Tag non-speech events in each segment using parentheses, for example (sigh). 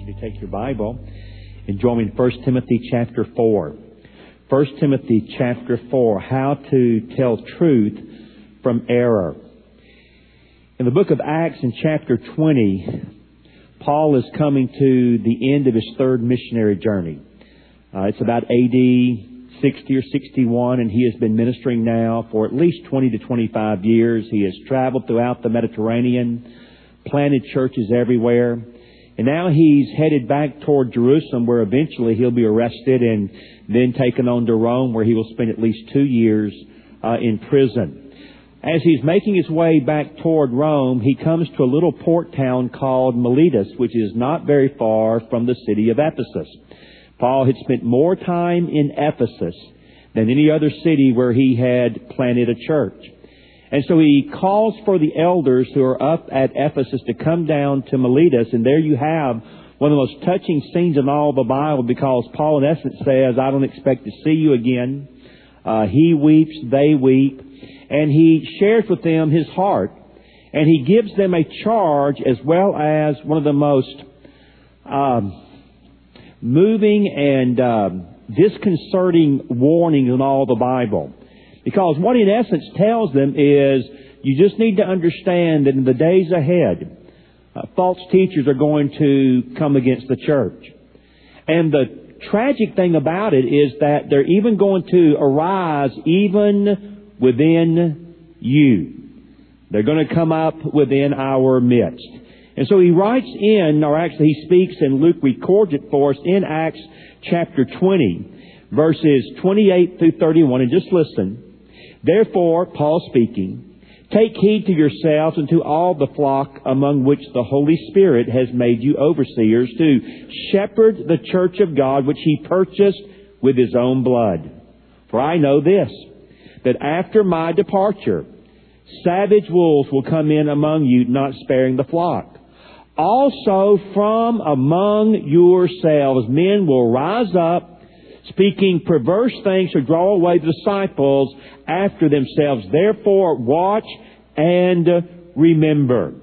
you to take your Bible and join me in 1 Timothy chapter 4. 1 Timothy chapter 4, how to tell truth from error. In the book of Acts in chapter 20, Paul is coming to the end of his third missionary journey. Uh, it's about AD 60 or 61, and he has been ministering now for at least 20 to 25 years. He has traveled throughout the Mediterranean, planted churches everywhere. And now he's headed back toward Jerusalem where eventually he'll be arrested and then taken on to Rome where he will spend at least two years uh, in prison. As he's making his way back toward Rome, he comes to a little port town called Miletus, which is not very far from the city of Ephesus. Paul had spent more time in Ephesus than any other city where he had planted a church. And so he calls for the elders who are up at Ephesus to come down to Miletus, and there you have one of the most touching scenes in all the Bible because Paul, in essence, says, I don't expect to see you again. Uh, he weeps, they weep, and he shares with them his heart, and he gives them a charge as well as one of the most um, moving and um, disconcerting warnings in all the Bible. Because what in essence tells them is you just need to understand that in the days ahead, uh, false teachers are going to come against the church. And the tragic thing about it is that they're even going to arise even within you. They're going to come up within our midst. And so he writes in, or actually he speaks and Luke records it for us in Acts chapter 20, verses 28 through 31. And just listen. Therefore, Paul speaking, take heed to yourselves and to all the flock among which the Holy Spirit has made you overseers to shepherd the church of God which he purchased with his own blood. For I know this, that after my departure, savage wolves will come in among you, not sparing the flock. Also from among yourselves men will rise up speaking perverse things to draw away the disciples after themselves. Therefore, watch and remember.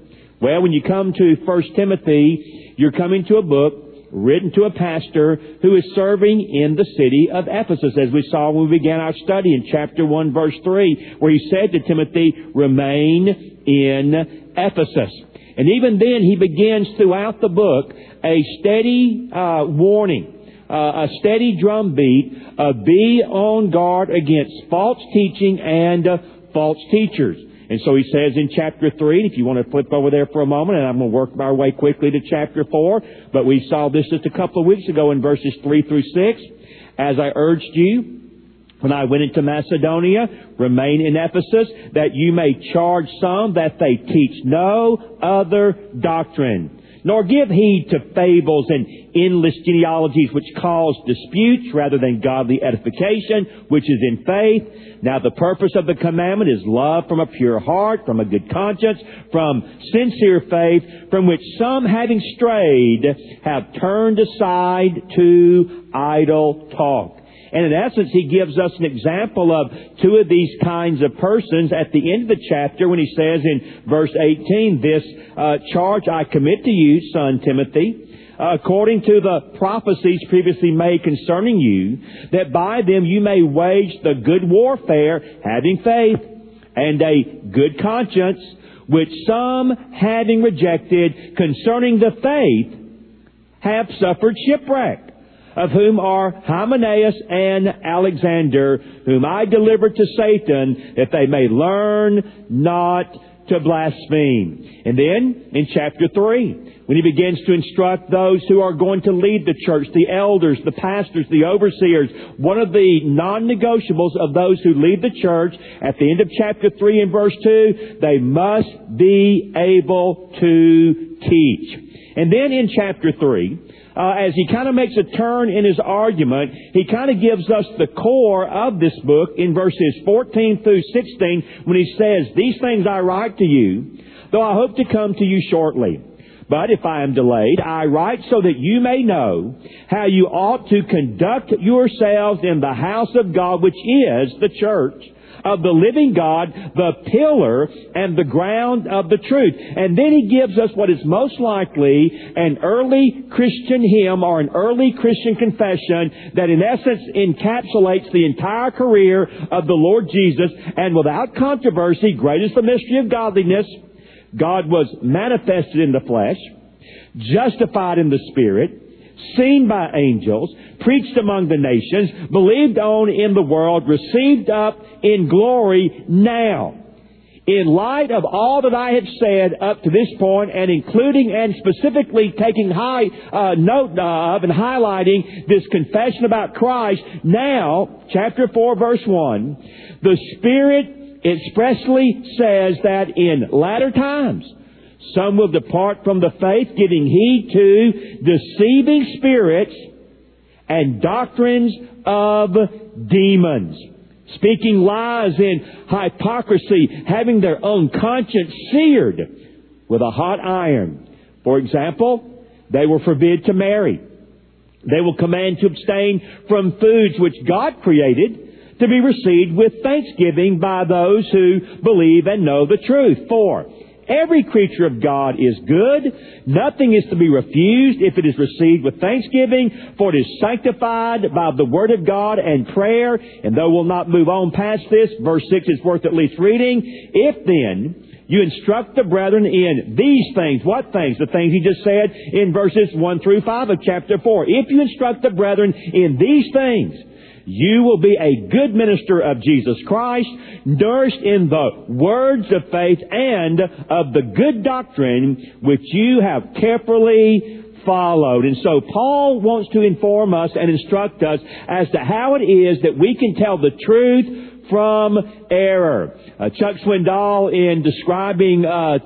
Well, when you come to 1 Timothy, you're coming to a book written to a pastor who is serving in the city of Ephesus, as we saw when we began our study in chapter 1, verse 3, where he said to Timothy, remain in Ephesus. And even then, he begins throughout the book a steady uh, warning uh, a steady drumbeat of be on guard against false teaching and uh, false teachers. And so he says in chapter 3, if you want to flip over there for a moment, and I'm going to work my way quickly to chapter 4, but we saw this just a couple of weeks ago in verses 3 through 6. As I urged you, when I went into Macedonia, remain in Ephesus, that you may charge some that they teach no other doctrine nor give heed to fables and endless genealogies which cause disputes rather than godly edification, which is in faith. Now the purpose of the commandment is love from a pure heart, from a good conscience, from sincere faith, from which some having strayed have turned aside to idle talk. And in essence, he gives us an example of two of these kinds of persons at the end of the chapter when he says in verse 18, this uh, charge I commit to you, son Timothy, according to the prophecies previously made concerning you, that by them you may wage the good warfare, having faith and a good conscience, which some, having rejected concerning the faith, have suffered shipwreck of whom are Hymenaeus and Alexander, whom I delivered to Satan, that they may learn not to blaspheme. And then, in chapter 3, when he begins to instruct those who are going to lead the church, the elders, the pastors, the overseers, one of the non-negotiables of those who lead the church at the end of chapter 3 and verse 2, they must be able to teach. And then in chapter 3, uh, as he kind of makes a turn in his argument, he kind of gives us the core of this book in verses 14 through 16 when he says, These things I write to you, though I hope to come to you shortly. But if I am delayed, I write so that you may know how you ought to conduct yourselves in the house of God, which is the church of the living God, the pillar and the ground of the truth. And then he gives us what is most likely an early Christian hymn or an early Christian confession that in essence encapsulates the entire career of the Lord Jesus. And without controversy, great is the mystery of godliness. God was manifested in the flesh, justified in the Spirit, seen by angels, preached among the nations, believed on in the world, received up in glory now. In light of all that I have said up to this point, and including and specifically taking high uh, note of and highlighting this confession about Christ, now, chapter 4, verse 1, the Spirit expressly says that in latter times, some will depart from the faith, giving heed to deceiving spirits and doctrines of demons. Speaking lies in hypocrisy, having their own conscience seared with a hot iron. For example, they will forbid to marry. They will command to abstain from foods which God created to be received with thanksgiving by those who believe and know the truth. For Every creature of God is good. Nothing is to be refused if it is received with thanksgiving, for it is sanctified by the Word of God and prayer. And though we'll not move on past this, verse 6 is worth at least reading. If then you instruct the brethren in these things. What things? The things he just said in verses 1 through 5 of chapter 4. If you instruct the brethren in these things, you will be a good minister of Jesus Christ, nourished in the words of faith and of the good doctrine which you have carefully followed. And so Paul wants to inform us and instruct us as to how it is that we can tell the truth from error. Uh, Chuck Swindoll, in describing uh,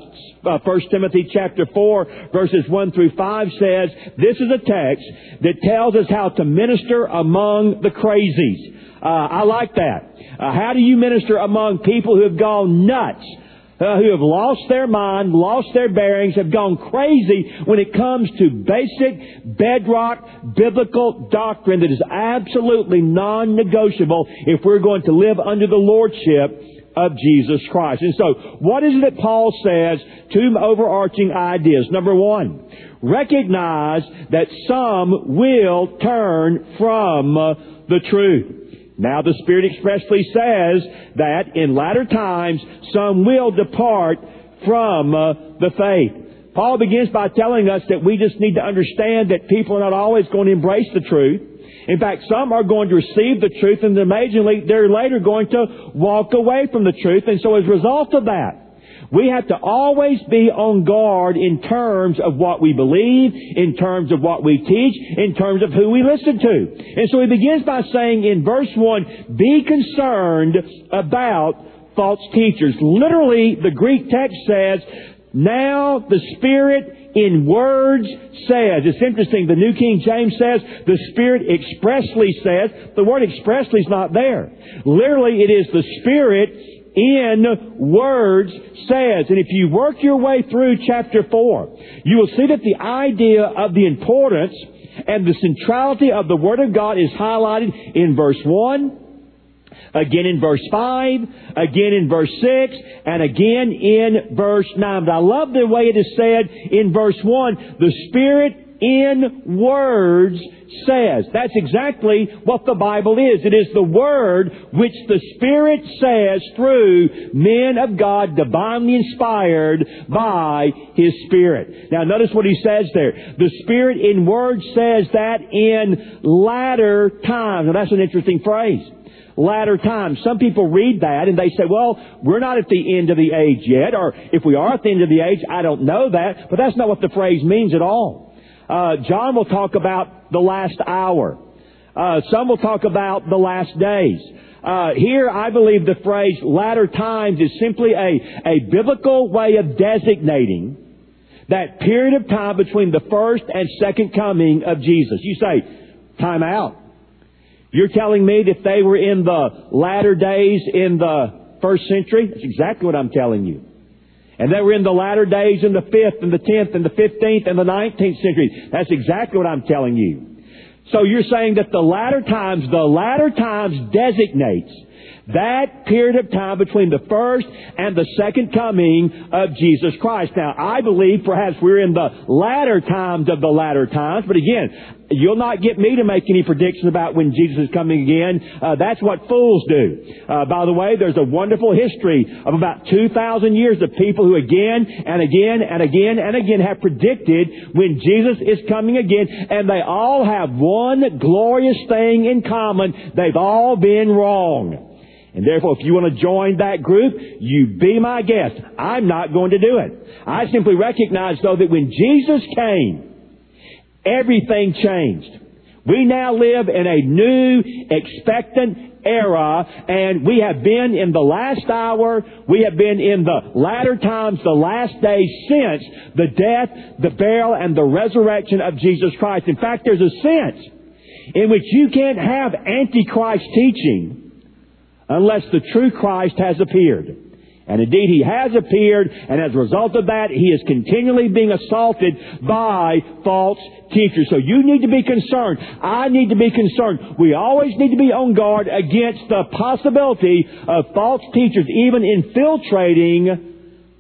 uh, 1 Timothy chapter 4, verses 1 through 5, says, This is a text that tells us how to minister among the crazies. Uh, I like that. Uh, how do you minister among people who have gone nuts? Uh, who have lost their mind, lost their bearings, have gone crazy when it comes to basic, bedrock, biblical doctrine that is absolutely non-negotiable if we're going to live under the lordship of Jesus Christ. And so, what is it that Paul says? Two overarching ideas. Number one, recognize that some will turn from the truth. Now the Spirit expressly says that in latter times some will depart from uh, the faith. Paul begins by telling us that we just need to understand that people are not always going to embrace the truth. In fact, some are going to receive the truth and amazingly they're later going to walk away from the truth. And so as a result of that, we have to always be on guard in terms of what we believe, in terms of what we teach, in terms of who we listen to. And so he begins by saying in verse 1, be concerned about false teachers. Literally, the Greek text says, now the Spirit in words says. It's interesting. The New King James says the Spirit expressly says. The word expressly is not there. Literally, it is the Spirit in words says. And if you work your way through chapter 4, you will see that the idea of the importance and the centrality of the Word of God is highlighted in verse 1, again in verse 5, again in verse 6, and again in verse 9. But I love the way it is said in verse 1, the Spirit in words says. That's exactly what the Bible is. It is the Word which the Spirit says through men of God divinely inspired by His Spirit. Now notice what He says there. The Spirit in words says that in latter times. Now that's an interesting phrase. latter times. Some people read that and they say, well, we're not at the end of the age yet, or if we are at the end of the age, I don't know that, but that's not what the phrase means at all. Uh, John will talk about the last hour. Uh, some will talk about the last days. Uh, here, I believe the phrase latter times is simply a, a biblical way of designating that period of time between the first and second coming of Jesus. You say, time out. You're telling me that they were in the latter days in the first century? That's exactly what I'm telling you. And they were in the latter days in the 5th and the 10th and the 15th and the 19th century. That's exactly what I'm telling you. So you're saying that the latter times, the latter times designates that period of time between the first and the second coming of Jesus Christ. Now, I believe perhaps we're in the latter times of the latter times, but again, You'll not get me to make any predictions about when Jesus is coming again. Uh, that's what fools do. Uh, by the way, there's a wonderful history of about 2,000 years of people who again and again and again and again have predicted when Jesus is coming again, and they all have one glorious thing in common. They've all been wrong. And therefore, if you want to join that group, you be my guest. I'm not going to do it. I simply recognize, though, that when Jesus came, everything changed. We now live in a new, expectant era, and we have been in the last hour, we have been in the latter times, the last days since the death, the burial, and the resurrection of Jesus Christ. In fact, there's a sense in which you can't have Antichrist teaching unless the true Christ has appeared. And indeed, he has appeared, and as a result of that, he is continually being assaulted by false teachers. So you need to be concerned. I need to be concerned. We always need to be on guard against the possibility of false teachers even infiltrating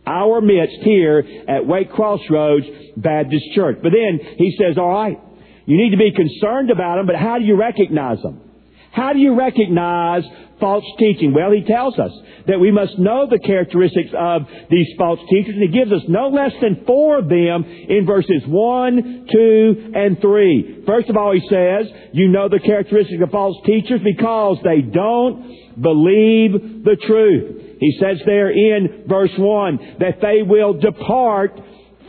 our midst here at Wake Crossroads Baptist Church. But then he says, all right, you need to be concerned about them, but how do you recognize them? How do you recognize false teaching? Well, he tells us that we must know the characteristics of these false teachers, and he gives us no less than four of them in verses 1, 2, and 3. First of all, he says, you know the characteristics of false teachers because they don't believe the truth. He says there in verse 1 that they will depart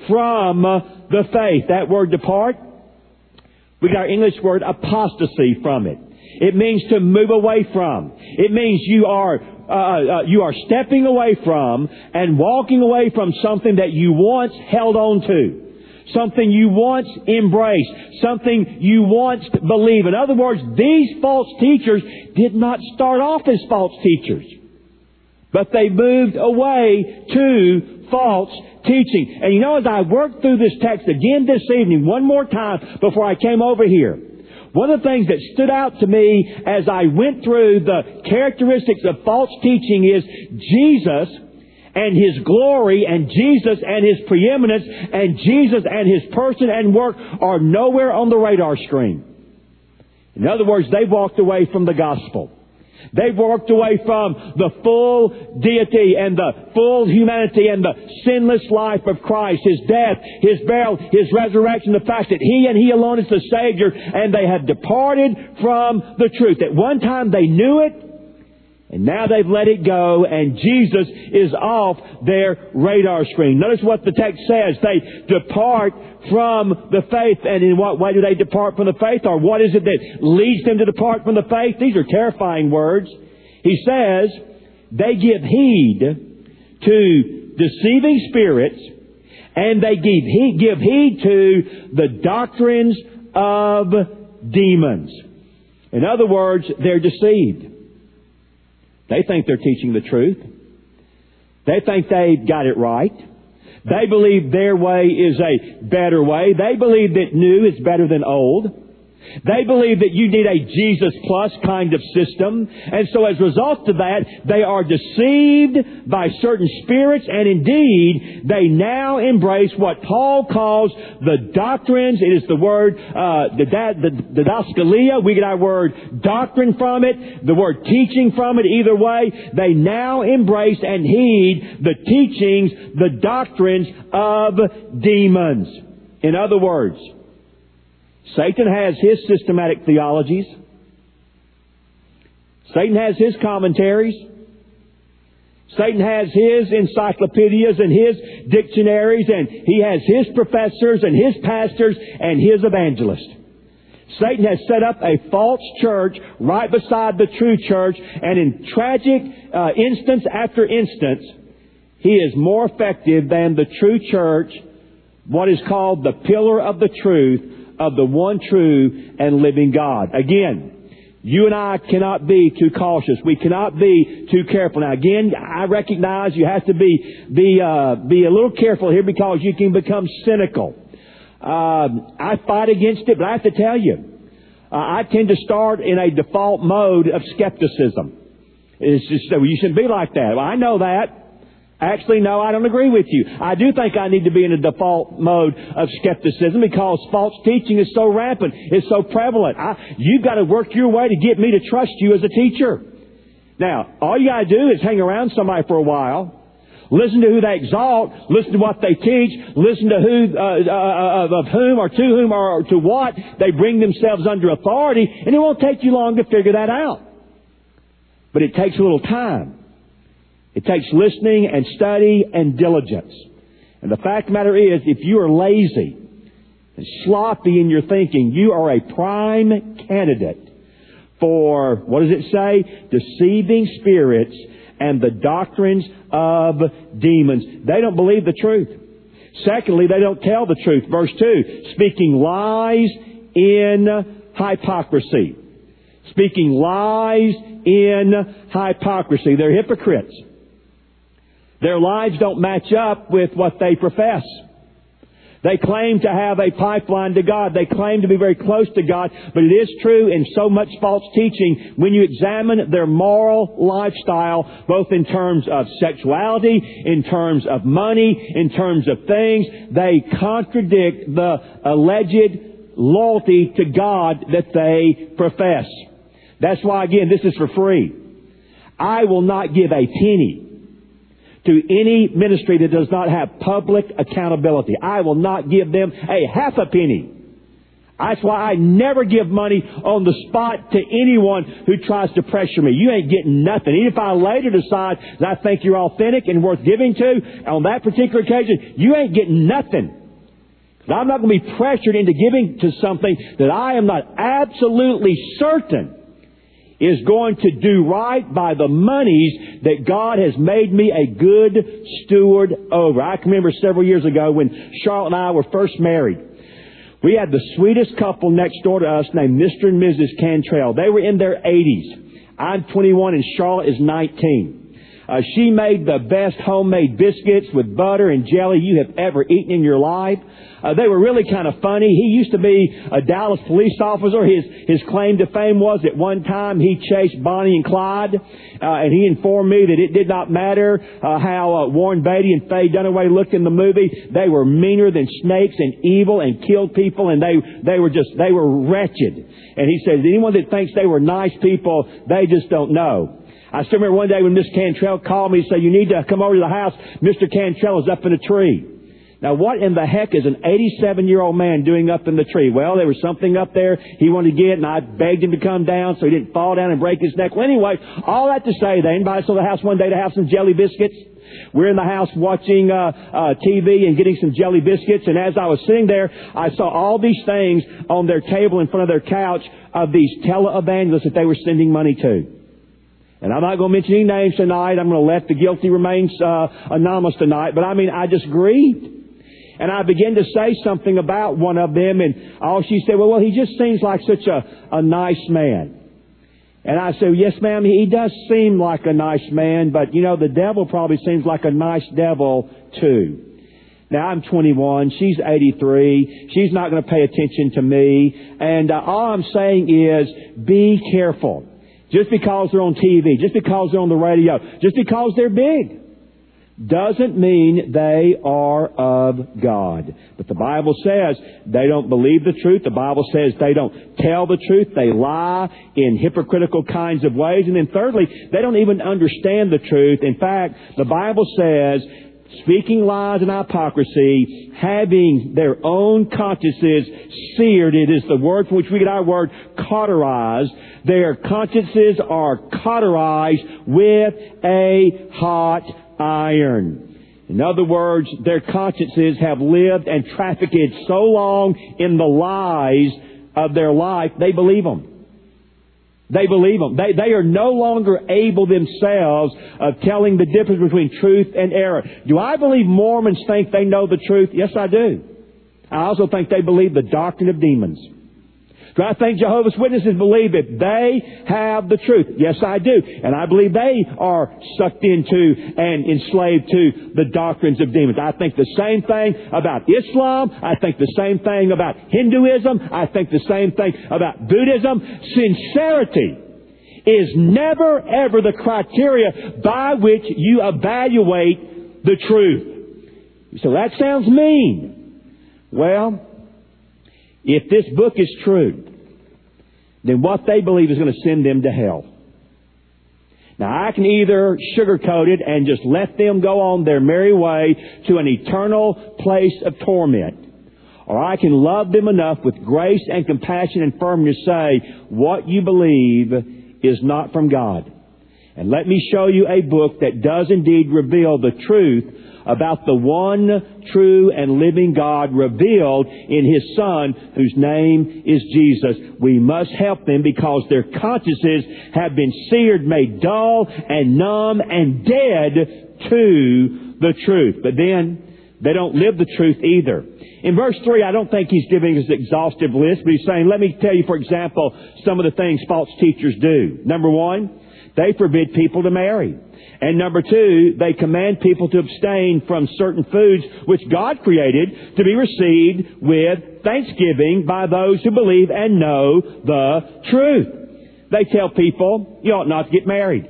from the faith. That word depart, we got our English word apostasy from it. It means to move away from. It means you are uh, uh, you are stepping away from and walking away from something that you once held on to. Something you once embraced. Something you once believed. In other words, these false teachers did not start off as false teachers. But they moved away to false teaching. And you know, as I worked through this text again this evening, one more time before I came over here, one of the things that stood out to me as I went through the characteristics of false teaching is Jesus and His glory and Jesus and His preeminence and Jesus and His person and work are nowhere on the radar screen. In other words, they walked away from the gospel. They've walked away from the full deity and the full humanity and the sinless life of Christ, His death, His burial, His resurrection, the fact that He and He alone is the Savior, and they have departed from the truth. At one time they knew it, and now they've let it go, and Jesus is off their radar screen. Notice what the text says. They depart from the faith. And in what way do they depart from the faith? Or what is it that leads them to depart from the faith? These are terrifying words. He says, they give heed to deceiving spirits, and they give heed, give heed to the doctrines of demons. In other words, they're deceived. They think they're teaching the truth. They think they've got it right. They believe their way is a better way. They believe that new is better than old. They believe that you need a Jesus plus kind of system. And so as a result of that, they are deceived by certain spirits and indeed they now embrace what Paul calls the doctrines. It is the word, uh, the, the, the didaskalia. We get our word doctrine from it, the word teaching from it. Either way, they now embrace and heed the teachings, the doctrines of demons. In other words, Satan has his systematic theologies. Satan has his commentaries. Satan has his encyclopedias and his dictionaries and he has his professors and his pastors and his evangelists. Satan has set up a false church right beside the true church and in tragic uh, instance after instance, he is more effective than the true church, what is called the pillar of the truth of the one true and living God. Again, you and I cannot be too cautious. We cannot be too careful. Now again, I recognize you have to be, be, uh, be a little careful here because you can become cynical. Uh, I fight against it, but I have to tell you, uh, I tend to start in a default mode of skepticism. It's just, that you shouldn't be like that. Well, I know that. Actually, no, I don't agree with you. I do think I need to be in a default mode of skepticism because false teaching is so rampant. It's so prevalent. I, you've got to work your way to get me to trust you as a teacher. Now, all you got to do is hang around somebody for a while. Listen to who they exalt. Listen to what they teach. Listen to who, uh, uh, of whom or to whom or to what they bring themselves under authority, and it won't take you long to figure that out. But it takes a little time. It takes listening and study and diligence. And the fact the matter is, if you are lazy and sloppy in your thinking, you are a prime candidate for, what does it say? Deceiving spirits and the doctrines of demons. They don't believe the truth. Secondly, they don't tell the truth. Verse 2, speaking lies in hypocrisy. Speaking lies in hypocrisy. They're hypocrites. Their lives don't match up with what they profess. They claim to have a pipeline to God. They claim to be very close to God. But it is true in so much false teaching, when you examine their moral lifestyle, both in terms of sexuality, in terms of money, in terms of things, they contradict the alleged loyalty to God that they profess. That's why again, this is for free. I will not give a penny to any ministry that does not have public accountability. I will not give them a half a penny. That's why I never give money on the spot to anyone who tries to pressure me. You ain't getting nothing. Even if I later decide that I think you're authentic and worth giving to, on that particular occasion, you ain't getting nothing. I'm not going to be pressured into giving to something that I am not absolutely certain is going to do right by the monies that God has made me a good steward over. I can remember several years ago when Charlotte and I were first married. We had the sweetest couple next door to us named Mr. and Mrs. Cantrell. They were in their 80s. I'm 21 and Charlotte is 19. Uh, she made the best homemade biscuits with butter and jelly you have ever eaten in your life. Uh, they were really kind of funny. He used to be a Dallas police officer. His his claim to fame was at one time he chased Bonnie and Clyde, uh, and he informed me that it did not matter uh, how uh, Warren Beatty and Faye Dunaway looked in the movie. They were meaner than snakes and evil and killed people, and they they were just they were wretched. And he says anyone that thinks they were nice people, they just don't know. I still remember one day when Miss Cantrell called me and said, you need to come over to the house. Mr. Cantrell is up in a tree. Now what in the heck is an 87 year old man doing up in the tree? Well, there was something up there he wanted to get and I begged him to come down so he didn't fall down and break his neck. Well anyway, all that to say they invited us to the house one day to have some jelly biscuits. We're in the house watching uh, uh, TV and getting some jelly biscuits, and as I was sitting there, I saw all these things on their table in front of their couch of these televangelists that they were sending money to. And I'm not going to mention any names tonight. I'm going to let the guilty remain uh, anonymous tonight. But I mean, I just grieved. And I began to say something about one of them, and all she said, well, well, he just seems like such a, a nice man. And I said, yes, ma'am, he does seem like a nice man, but you know, the devil probably seems like a nice devil too. Now I'm 21, she's 83, she's not going to pay attention to me, and uh, all I'm saying is, be careful. Just because they're on TV, just because they're on the radio, just because they're big, doesn't mean they are of God. But the Bible says they don't believe the truth. The Bible says they don't tell the truth. They lie in hypocritical kinds of ways. And then thirdly, they don't even understand the truth. In fact, the Bible says speaking lies and hypocrisy, having their own consciences seared. It is the word from which we get our word cauterized. Their consciences are cauterized with a hot iron. In other words, their consciences have lived and trafficked so long in the lies of their life, they believe them. They believe them. They, they are no longer able themselves of telling the difference between truth and error. Do I believe Mormons think they know the truth? Yes, I do. I also think they believe the doctrine of demons. I think Jehovah's Witnesses believe it. they have the truth? Yes, I do. And I believe they are sucked into and enslaved to the doctrines of demons. I think the same thing about Islam. I think the same thing about Hinduism. I think the same thing about Buddhism. Sincerity is never ever the criteria by which you evaluate the truth. So that sounds mean. Well, if this book is true, then what they believe is going to send them to hell. Now I can either sugarcoat it and just let them go on their merry way to an eternal place of torment. Or I can love them enough with grace and compassion and firmness to say, what you believe is not from God. And let me show you a book that does indeed reveal the truth about the one true and living God revealed in His Son, whose name is Jesus. We must help them because their consciences have been seared, made dull and numb and dead to the truth. But then, they don't live the truth either. In verse 3, I don't think he's giving us exhaustive list, but he's saying, let me tell you, for example, some of the things false teachers do. Number one, they forbid people to marry. And number two, they command people to abstain from certain foods which God created to be received with thanksgiving by those who believe and know the truth. They tell people you ought not to get married.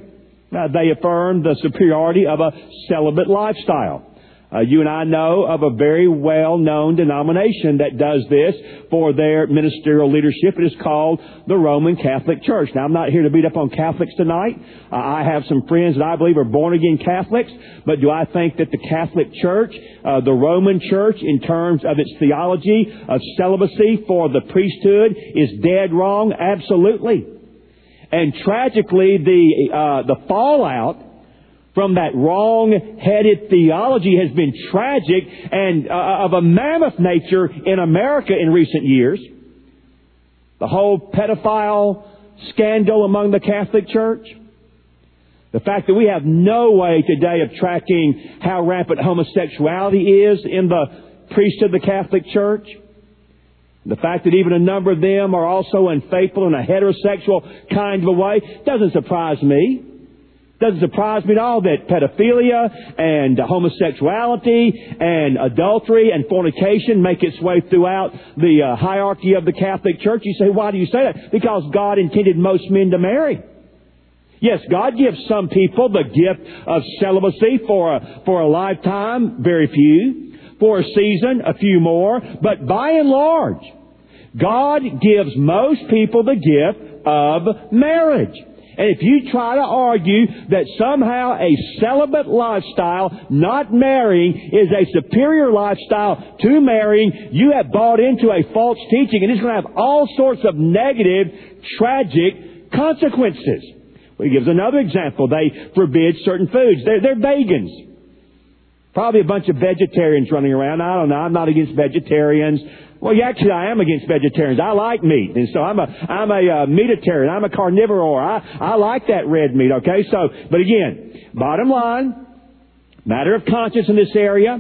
Now, they affirm the superiority of a celibate lifestyle. Uh, you and I know of a very well-known denomination that does this for their ministerial leadership. It is called the Roman Catholic Church. Now, I'm not here to beat up on Catholics tonight. Uh, I have some friends that I believe are born-again Catholics, but do I think that the Catholic Church, uh, the Roman Church, in terms of its theology of celibacy for the priesthood, is dead wrong? Absolutely. And tragically, the uh, the fallout from that wrong-headed theology has been tragic and uh, of a mammoth nature in America in recent years. The whole pedophile scandal among the Catholic Church. The fact that we have no way today of tracking how rampant homosexuality is in the priesthood of the Catholic Church. The fact that even a number of them are also unfaithful in a heterosexual kind of a way doesn't surprise me. Doesn't surprise me at all that pedophilia and homosexuality and adultery and fornication make its way throughout the uh, hierarchy of the Catholic Church. You say, why do you say that? Because God intended most men to marry. Yes, God gives some people the gift of celibacy for a, for a lifetime, very few. For a season, a few more. But by and large, God gives most people the gift of marriage. And if you try to argue that somehow a celibate lifestyle, not marrying, is a superior lifestyle to marrying, you have bought into a false teaching and it's going to have all sorts of negative, tragic consequences. Well, he gives another example. They forbid certain foods. They're, they're vegans. Probably a bunch of vegetarians running around. I don't know. I'm not against vegetarians. Well, actually, I am against vegetarians. I like meat, and so I'm a I'm a uh, meatitarian. I'm a carnivore. I I like that red meat. Okay, so but again, bottom line, matter of conscience in this area.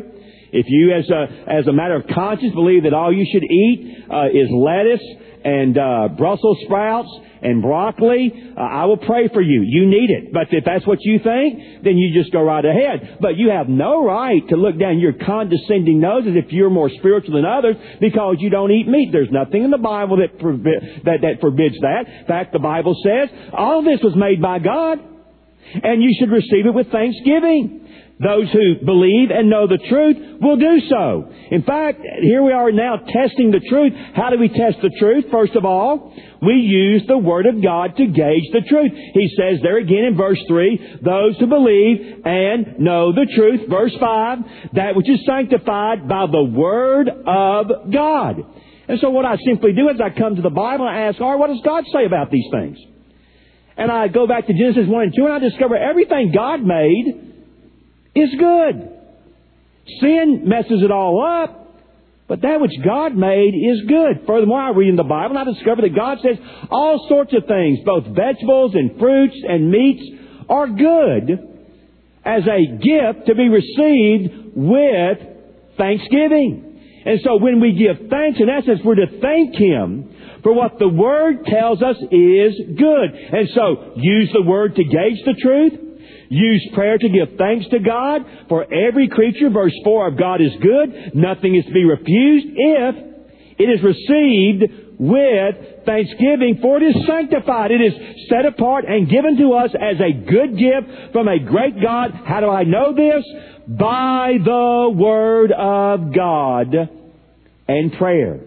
If you, as a as a matter of conscience, believe that all you should eat uh, is lettuce and uh, Brussels sprouts and broccoli, uh, I will pray for you. You need it. But if that's what you think, then you just go right ahead. But you have no right to look down your condescending nose as if you're more spiritual than others because you don't eat meat. There's nothing in the Bible that, forbi- that, that forbids that. In fact, the Bible says all this was made by God and you should receive it with thanksgiving. Those who believe and know the truth will do so. In fact, here we are now testing the truth. How do we test the truth? First of all, we use the Word of God to gauge the truth. He says there again in verse 3, those who believe and know the truth. Verse 5, that which is sanctified by the Word of God. And so what I simply do is I come to the Bible and I ask, all right, what does God say about these things? And I go back to Genesis 1 and 2 and I discover everything God made is good. Sin messes it all up. But that which God made is good. Furthermore, I read in the Bible and I discover that God says all sorts of things, both vegetables and fruits and meats, are good as a gift to be received with thanksgiving. And so when we give thanks, in essence, we're to thank Him for what the Word tells us is good. And so use the Word to gauge the truth Use prayer to give thanks to God for every creature. Verse 4 of God is good. Nothing is to be refused if it is received with thanksgiving, for it is sanctified. It is set apart and given to us as a good gift from a great God. How do I know this? By the Word of God and prayer.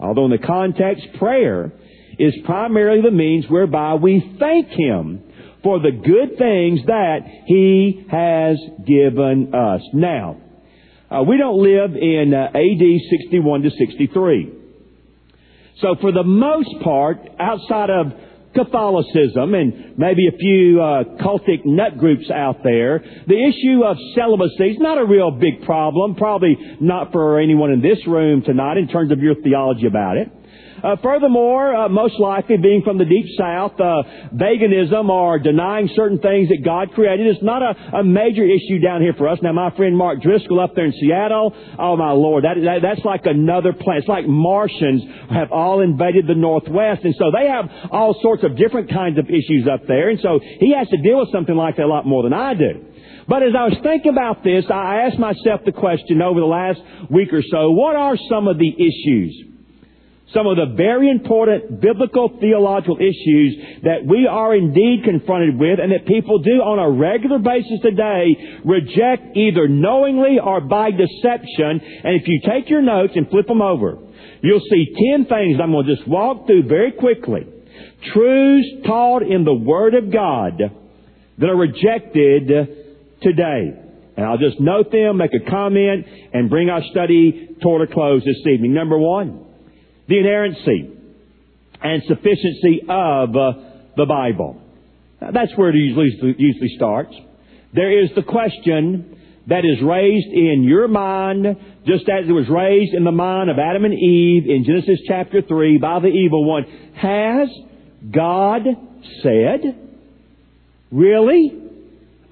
Although in the context, prayer is primarily the means whereby we thank Him for the good things that He has given us. Now, uh, we don't live in uh, AD 61 to 63. So for the most part, outside of Catholicism and maybe a few uh, cultic nut groups out there, the issue of celibacy is not a real big problem. Probably not for anyone in this room tonight in terms of your theology about it. Uh, furthermore, uh, most likely being from the deep south, uh, paganism or denying certain things that God created is not a, a, major issue down here for us. Now, my friend Mark Driscoll up there in Seattle, oh my Lord, that, that, that's like another planet. It's like Martians have all invaded the Northwest, and so they have all sorts of different kinds of issues up there, and so he has to deal with something like that a lot more than I do. But as I was thinking about this, I asked myself the question over the last week or so, what are some of the issues some of the very important biblical theological issues that we are indeed confronted with and that people do on a regular basis today reject either knowingly or by deception. And if you take your notes and flip them over, you'll see 10 things I'm going to just walk through very quickly. Truths taught in the Word of God that are rejected today. And I'll just note them, make a comment, and bring our study toward a close this evening. Number one, the inerrancy and sufficiency of uh, the Bible. Now, that's where it usually, usually starts. There is the question that is raised in your mind, just as it was raised in the mind of Adam and Eve in Genesis chapter 3 by the evil one. Has God said? Really?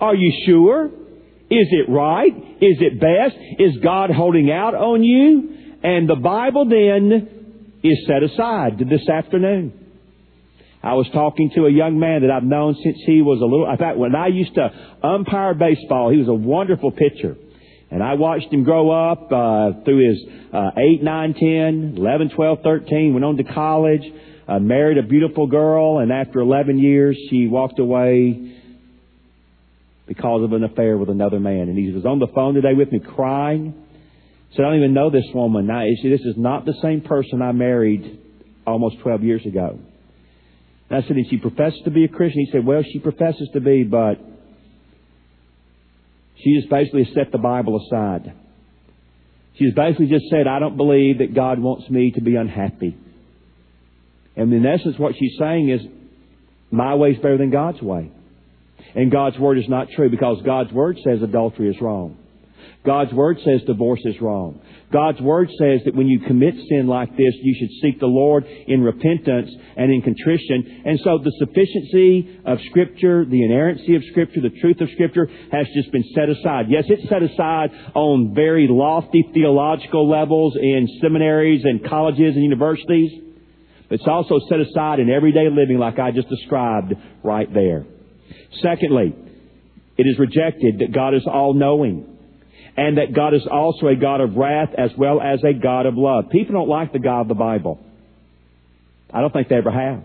Are you sure? Is it right? Is it best? Is God holding out on you? And the Bible then is set aside this afternoon. I was talking to a young man that I've known since he was a little, in fact, when I used to umpire baseball, he was a wonderful pitcher. And I watched him grow up uh, through his uh, 8, 9, 10, 11, 12, 13, went on to college, uh, married a beautiful girl, and after 11 years, she walked away because of an affair with another man. And he was on the phone today with me crying. Said, I don't even know this woman. Now, see, this is not the same person I married almost 12 years ago. And I said, and she professes to be a Christian? He said, well, she professes to be, but she just basically set the Bible aside. She's basically just said, I don't believe that God wants me to be unhappy. And in essence, what she's saying is, my way is better than God's way. And God's word is not true because God's word says adultery is wrong. God's Word says divorce is wrong. God's Word says that when you commit sin like this, you should seek the Lord in repentance and in contrition. And so the sufficiency of Scripture, the inerrancy of Scripture, the truth of Scripture has just been set aside. Yes, it's set aside on very lofty theological levels in seminaries and colleges and universities. It's also set aside in everyday living like I just described right there. Secondly, it is rejected that God is all-knowing and that God is also a God of wrath as well as a God of love. People don't like the God of the Bible. I don't think they ever have.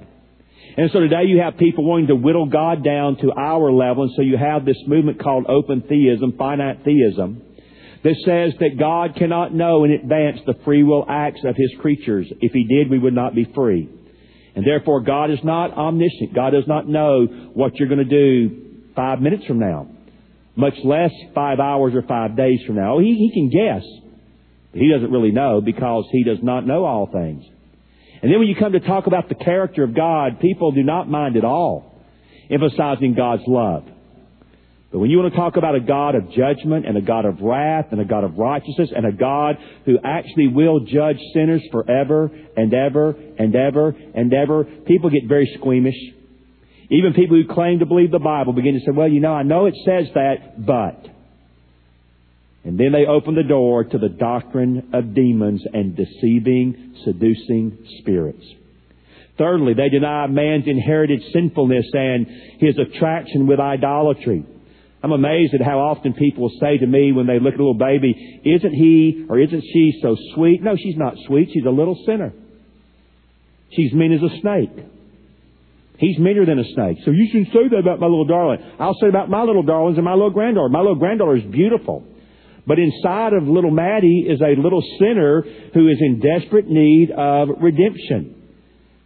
And so today you have people wanting to whittle God down to our level, and so you have this movement called open theism, finite theism, that says that God cannot know in advance the free will acts of His creatures. If He did, we would not be free. And therefore God is not omniscient. God does not know what you're going to do five minutes from now. Much less five hours or five days from now. Oh, he, he can guess. But he doesn't really know because he does not know all things. And then when you come to talk about the character of God, people do not mind at all emphasizing God's love. But when you want to talk about a God of judgment and a God of wrath and a God of righteousness and a God who actually will judge sinners forever and ever and ever and ever, people get very squeamish. Even people who claim to believe the Bible begin to say, well, you know, I know it says that, but. And then they open the door to the doctrine of demons and deceiving, seducing spirits. Thirdly, they deny man's inherited sinfulness and his attraction with idolatry. I'm amazed at how often people say to me when they look at a little baby, isn't he or isn't she so sweet? No, she's not sweet. She's a little sinner. She's mean as a snake. He's meaner than a snake. So you shouldn't say that about my little darling. I'll say about my little darlings and my little granddaughter. My little granddaughter is beautiful. But inside of little Maddie is a little sinner who is in desperate need of redemption.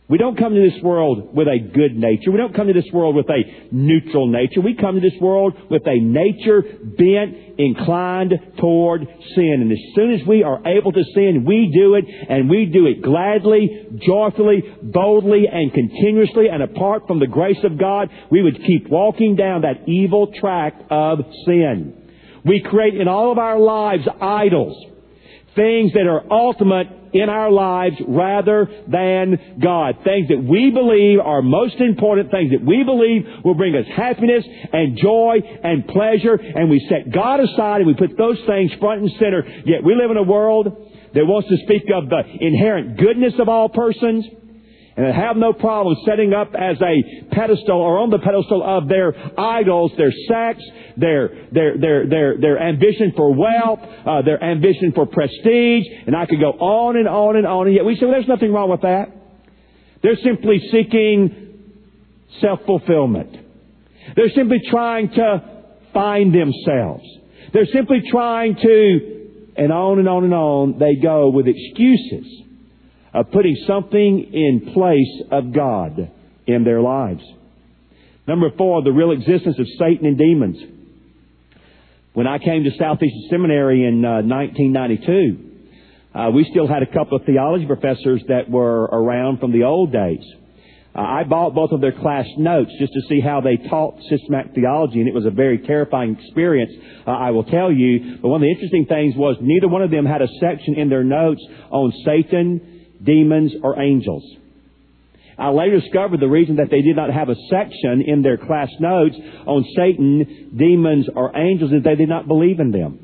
We don't come to this world with a good nature. We don't come to this world with a neutral nature. We come to this world with a nature bent, inclined toward sin. And as soon as we are able to sin, we do it, and we do it gladly, joyfully, boldly, and continuously. And apart from the grace of God, we would keep walking down that evil track of sin. We create in all of our lives idols. Things that are ultimate in our lives rather than God. Things that we believe are most important, things that we believe will bring us happiness and joy and pleasure, and we set God aside and we put those things front and center. Yet we live in a world that wants to speak of the inherent goodness of all persons, and have no problem setting up as a pedestal or on the pedestal of their idols, their sex, their their their their their ambition for wealth, uh, their ambition for prestige, and I could go on and on and on. And yet we say, well, there's nothing wrong with that. They're simply seeking self fulfillment. They're simply trying to find themselves. They're simply trying to, and on and on and on they go with excuses of putting something in place of God in their lives. Number four, the real existence of Satan and demons. When I came to Southeastern Seminary in uh, 1992, uh, we still had a couple of theology professors that were around from the old days. Uh, I bought both of their class notes just to see how they taught systematic theology, and it was a very terrifying experience, uh, I will tell you. But one of the interesting things was neither one of them had a section in their notes on Satan demons, or angels. I later discovered the reason that they did not have a section in their class notes on Satan, demons, or angels is they did not believe in them.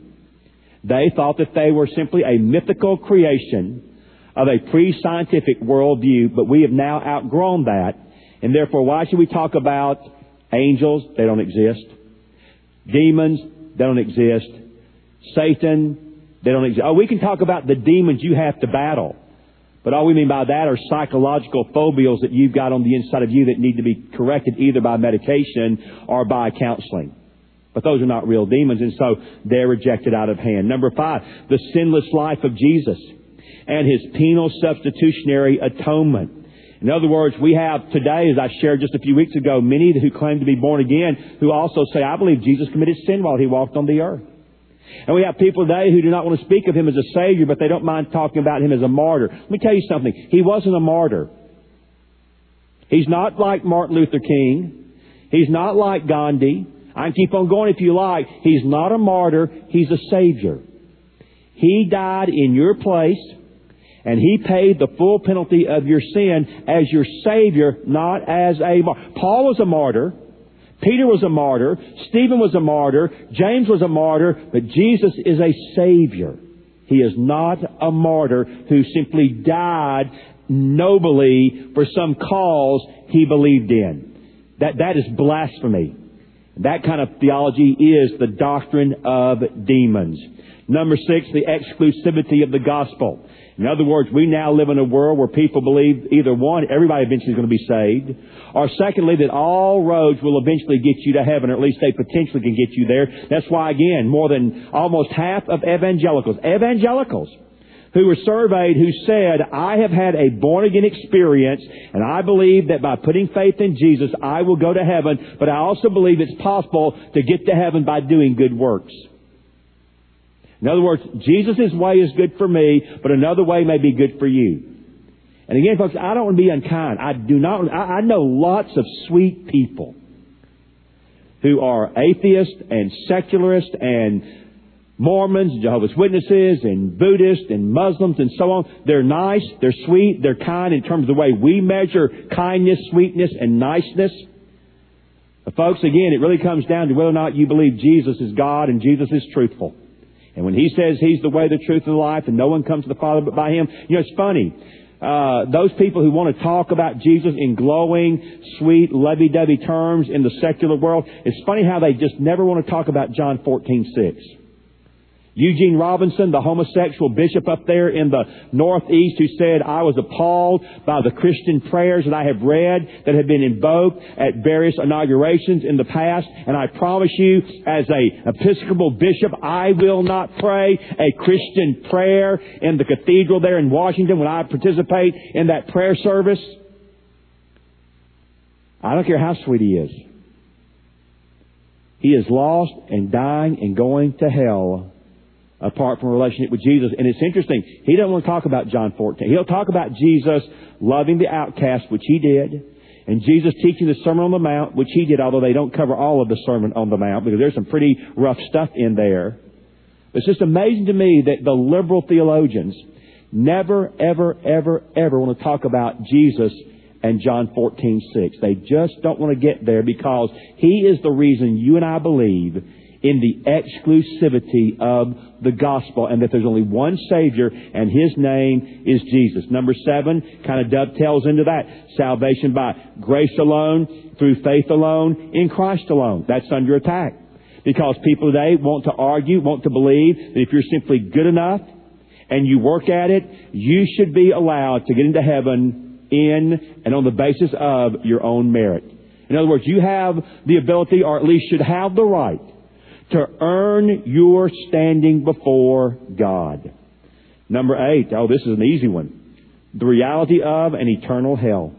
They thought that they were simply a mythical creation of a pre-scientific worldview, but we have now outgrown that. And therefore, why should we talk about angels? They don't exist. Demons? They don't exist. Satan? They don't exist. Oh, we can talk about the demons you have to battle. But all we mean by that are psychological phobias that you've got on the inside of you that need to be corrected either by medication or by counseling. But those are not real demons, and so they're rejected out of hand. Number five, the sinless life of Jesus and his penal substitutionary atonement. In other words, we have today, as I shared just a few weeks ago, many who claim to be born again who also say, I believe Jesus committed sin while he walked on the earth. And we have people today who do not want to speak of him as a savior, but they don't mind talking about him as a martyr. Let me tell you something. He wasn't a martyr. He's not like Martin Luther King. He's not like Gandhi. I can keep on going if you like. He's not a martyr. He's a savior. He died in your place, and he paid the full penalty of your sin as your savior, not as a martyr. Paul was a martyr. Peter was a martyr. Stephen was a martyr. James was a martyr. But Jesus is a Savior. He is not a martyr who simply died nobly for some cause he believed in. That, that is blasphemy. That kind of theology is the doctrine of demons. Number six, the exclusivity of the gospel. In other words, we now live in a world where people believe either one, everybody eventually is going to be saved, or secondly, that all roads will eventually get you to heaven, or at least they potentially can get you there. That's why, again, more than almost half of evangelicals, evangelicals, who were surveyed who said, I have had a born again experience and I believe that by putting faith in Jesus, I will go to heaven, but I also believe it's possible to get to heaven by doing good works. In other words, Jesus' way is good for me, but another way may be good for you. And again, folks, I don't want to be unkind. I do not, I, I know lots of sweet people who are atheists and secularists and Mormons, Jehovah's Witnesses, and Buddhists, and Muslims, and so on. They're nice, they're sweet, they're kind in terms of the way we measure kindness, sweetness, and niceness. But folks, again, it really comes down to whether or not you believe Jesus is God and Jesus is truthful. And when he says he's the way, the truth, and the life, and no one comes to the Father but by him, you know, it's funny. Uh, those people who want to talk about Jesus in glowing, sweet, lovey-dovey terms in the secular world, it's funny how they just never want to talk about John 14, 6. Eugene Robinson, the homosexual bishop up there in the Northeast who said, I was appalled by the Christian prayers that I have read that have been invoked at various inaugurations in the past. And I promise you, as a Episcopal bishop, I will not pray a Christian prayer in the cathedral there in Washington when I participate in that prayer service. I don't care how sweet he is. He is lost and dying and going to hell apart from a relationship with Jesus. And it's interesting. He doesn't want to talk about John 14. He'll talk about Jesus loving the outcast, which he did, and Jesus teaching the Sermon on the Mount, which he did, although they don't cover all of the Sermon on the Mount because there's some pretty rough stuff in there. It's just amazing to me that the liberal theologians never, ever, ever, ever want to talk about Jesus and John 14, 6. They just don't want to get there because He is the reason you and I believe in the exclusivity of the gospel and that there's only one Savior and His name is Jesus. Number seven kind of dovetails into that. Salvation by grace alone, through faith alone, in Christ alone. That's under attack. Because people today want to argue, want to believe that if you're simply good enough and you work at it, you should be allowed to get into heaven in and on the basis of your own merit. In other words, you have the ability or at least should have the right to earn your standing before God. Number eight, oh, this is an easy one. The reality of an eternal hell.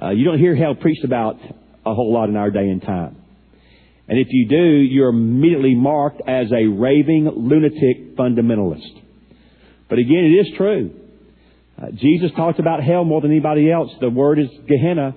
Uh, you don't hear hell preached about a whole lot in our day and time. And if you do, you're immediately marked as a raving lunatic fundamentalist. But again, it is true. Uh, Jesus talked about hell more than anybody else. The word is Gehenna.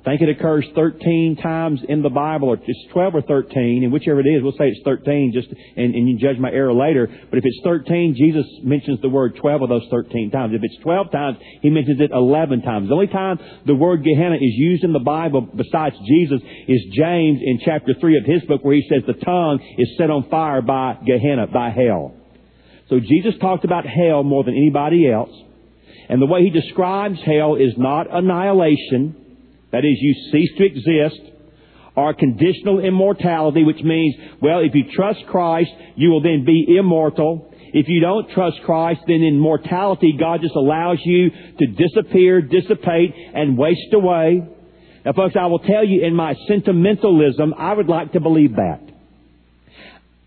I think it occurs 13 times in the Bible, or it's 12 or 13, and whichever it is, we'll say it's 13, just, and, and you judge my error later. But if it's 13, Jesus mentions the word 12 of those 13 times. If it's 12 times, He mentions it 11 times. The only time the word Gehenna is used in the Bible besides Jesus is James in chapter 3 of his book where he says the tongue is set on fire by Gehenna, by hell. So Jesus talked about hell more than anybody else. And the way he describes hell is not annihilation, that is, you cease to exist, or conditional immortality, which means, well, if you trust Christ, you will then be immortal. If you don't trust Christ, then in mortality, God just allows you to disappear, dissipate, and waste away. Now, folks, I will tell you in my sentimentalism, I would like to believe that.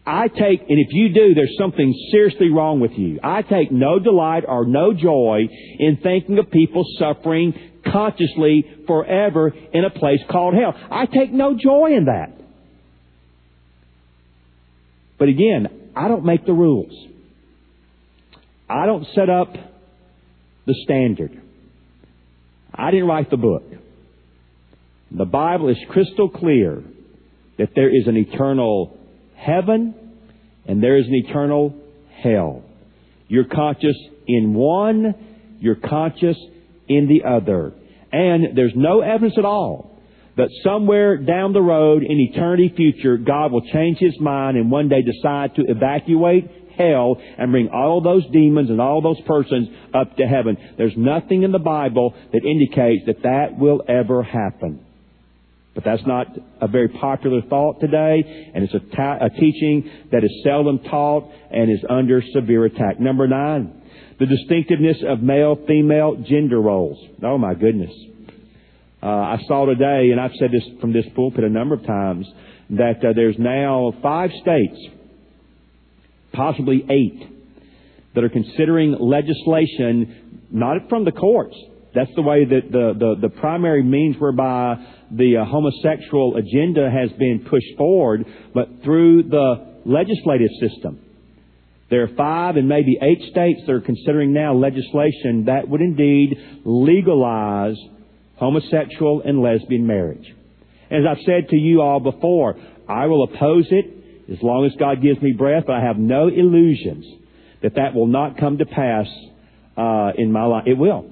I take, and if you do, there's something seriously wrong with you. I take no delight or no joy in thinking of people suffering consciously forever in a place called hell. I take no joy in that. But again, I don't make the rules. I don't set up the standard. I didn't write the book. The Bible is crystal clear that there is an eternal heaven and there is an eternal hell. You're conscious in one, you're conscious in the other. And there's no evidence at all that somewhere down the road in eternity future, God will change His mind and one day decide to evacuate hell and bring all those demons and all those persons up to heaven. There's nothing in the Bible that indicates that that will ever happen. But that's not a very popular thought today, and it's a, ta- a teaching that is seldom taught and is under severe attack. Number nine, the distinctiveness of male-female gender roles. Oh my goodness. Uh, I saw today, and I've said this from this pulpit a number of times, that uh, there's now five states, possibly eight, that are considering legislation not from the courts. That's the way that the, the, the primary means whereby the uh, homosexual agenda has been pushed forward, but through the legislative system. There are five and maybe eight states that are considering now legislation that would indeed legalize homosexual and lesbian marriage. As I've said to you all before, I will oppose it as long as God gives me breath, but I have no illusions that that will not come to pass uh, in my life. It will.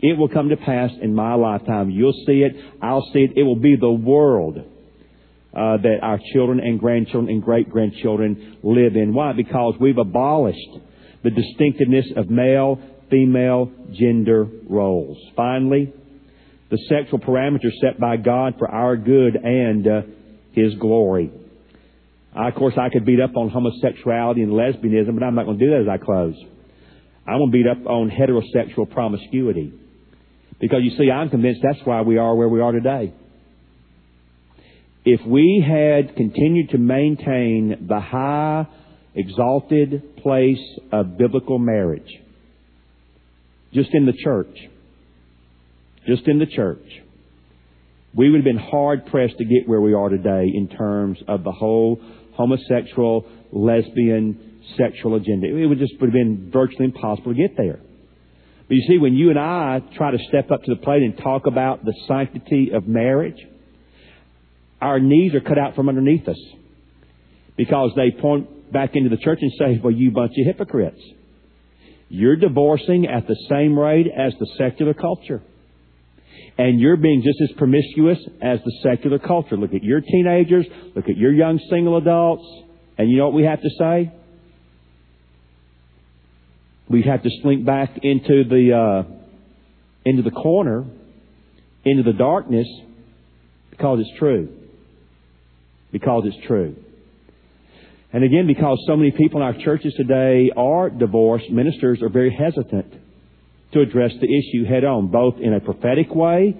It will come to pass in my lifetime. You'll see it. I'll see it. It will be the world uh, that our children and grandchildren and great grandchildren live in. Why? Because we've abolished the distinctiveness of male, female, gender roles. Finally, the sexual parameters set by God for our good and uh, His glory. I, of course, I could beat up on homosexuality and lesbianism, but I'm not going to do that as I close. I'm going to beat up on heterosexual promiscuity. Because you see, I'm convinced that's why we are where we are today. If we had continued to maintain the high, exalted place of biblical marriage, just in the church, just in the church, we would have been hard pressed to get where we are today in terms of the whole homosexual, lesbian, sexual agenda. It would just would have been virtually impossible to get there. But you see, when you and I try to step up to the plate and talk about the sanctity of marriage, our knees are cut out from underneath us because they point back into the church and say, well, you bunch of hypocrites. You're divorcing at the same rate as the secular culture and you're being just as promiscuous as the secular culture. Look at your teenagers, look at your young single adults, and you know what we have to say? We have to slink back into the uh, into the corner, into the darkness, because it's true. Because it's true. And again, because so many people in our churches today are divorced, ministers are very hesitant to address the issue head on, both in a prophetic way,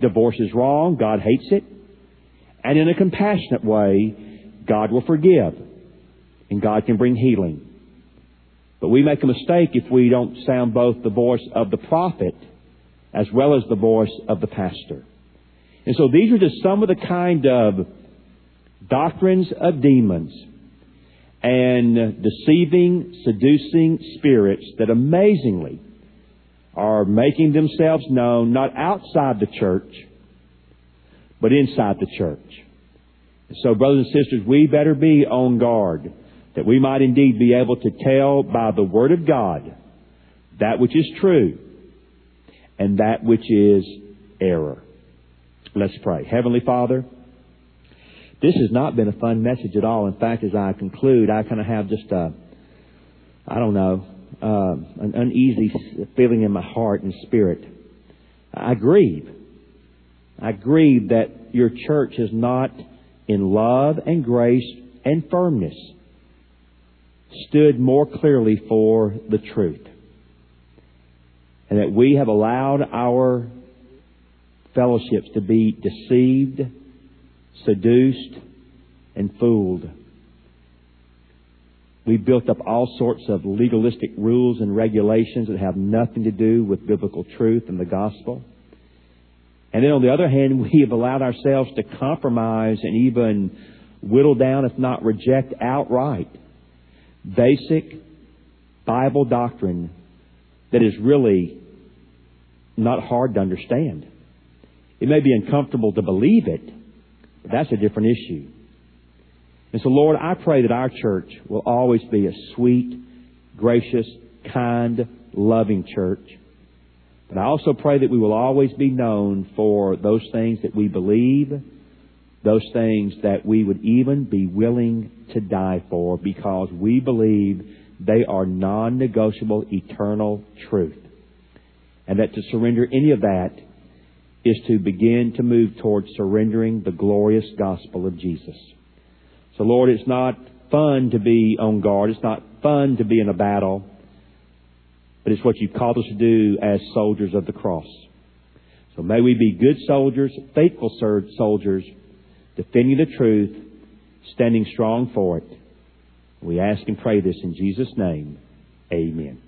divorce is wrong, God hates it, and in a compassionate way, God will forgive, and God can bring healing. But we make a mistake if we don't sound both the voice of the prophet as well as the voice of the pastor. And so these are just some of the kind of doctrines of demons and deceiving, seducing spirits that amazingly are making themselves known not outside the church, but inside the church. So, brothers and sisters, we better be on guard that we might indeed be able to tell by the Word of God that which is true and that which is error. Let's pray. Heavenly Father, this has not been a fun message at all. In fact, as I conclude, I kind of have just a, I don't know, uh, an uneasy feeling in my heart and spirit. I grieve. I grieve that your church is not in love and grace and firmness stood more clearly for the truth. And that we have allowed our fellowships to be deceived, seduced, and fooled We've built up all sorts of legalistic rules and regulations that have nothing to do with biblical truth and the gospel. And then on the other hand, (laughs) we have allowed ourselves to compromise and even whittle down, if not reject outright, basic Bible doctrine that is really not hard to understand. It may be uncomfortable to believe it, but that's a different issue. And so, Lord, I pray that our church will always be a sweet, gracious, kind, loving church. But I also pray that we will always be known for those things that we believe, those things that we would even be willing to die for because we believe they are non-negotiable eternal truth. And that to surrender any of that is to begin to move towards surrendering the glorious gospel of Jesus. So Lord, it's not fun to be on guard. It's not fun to be in a battle. But it's what you've called us to do as soldiers of the cross. So may we be good soldiers, faithful soldiers, defending the truth, standing strong for it. We ask and pray this in Jesus' name. Amen.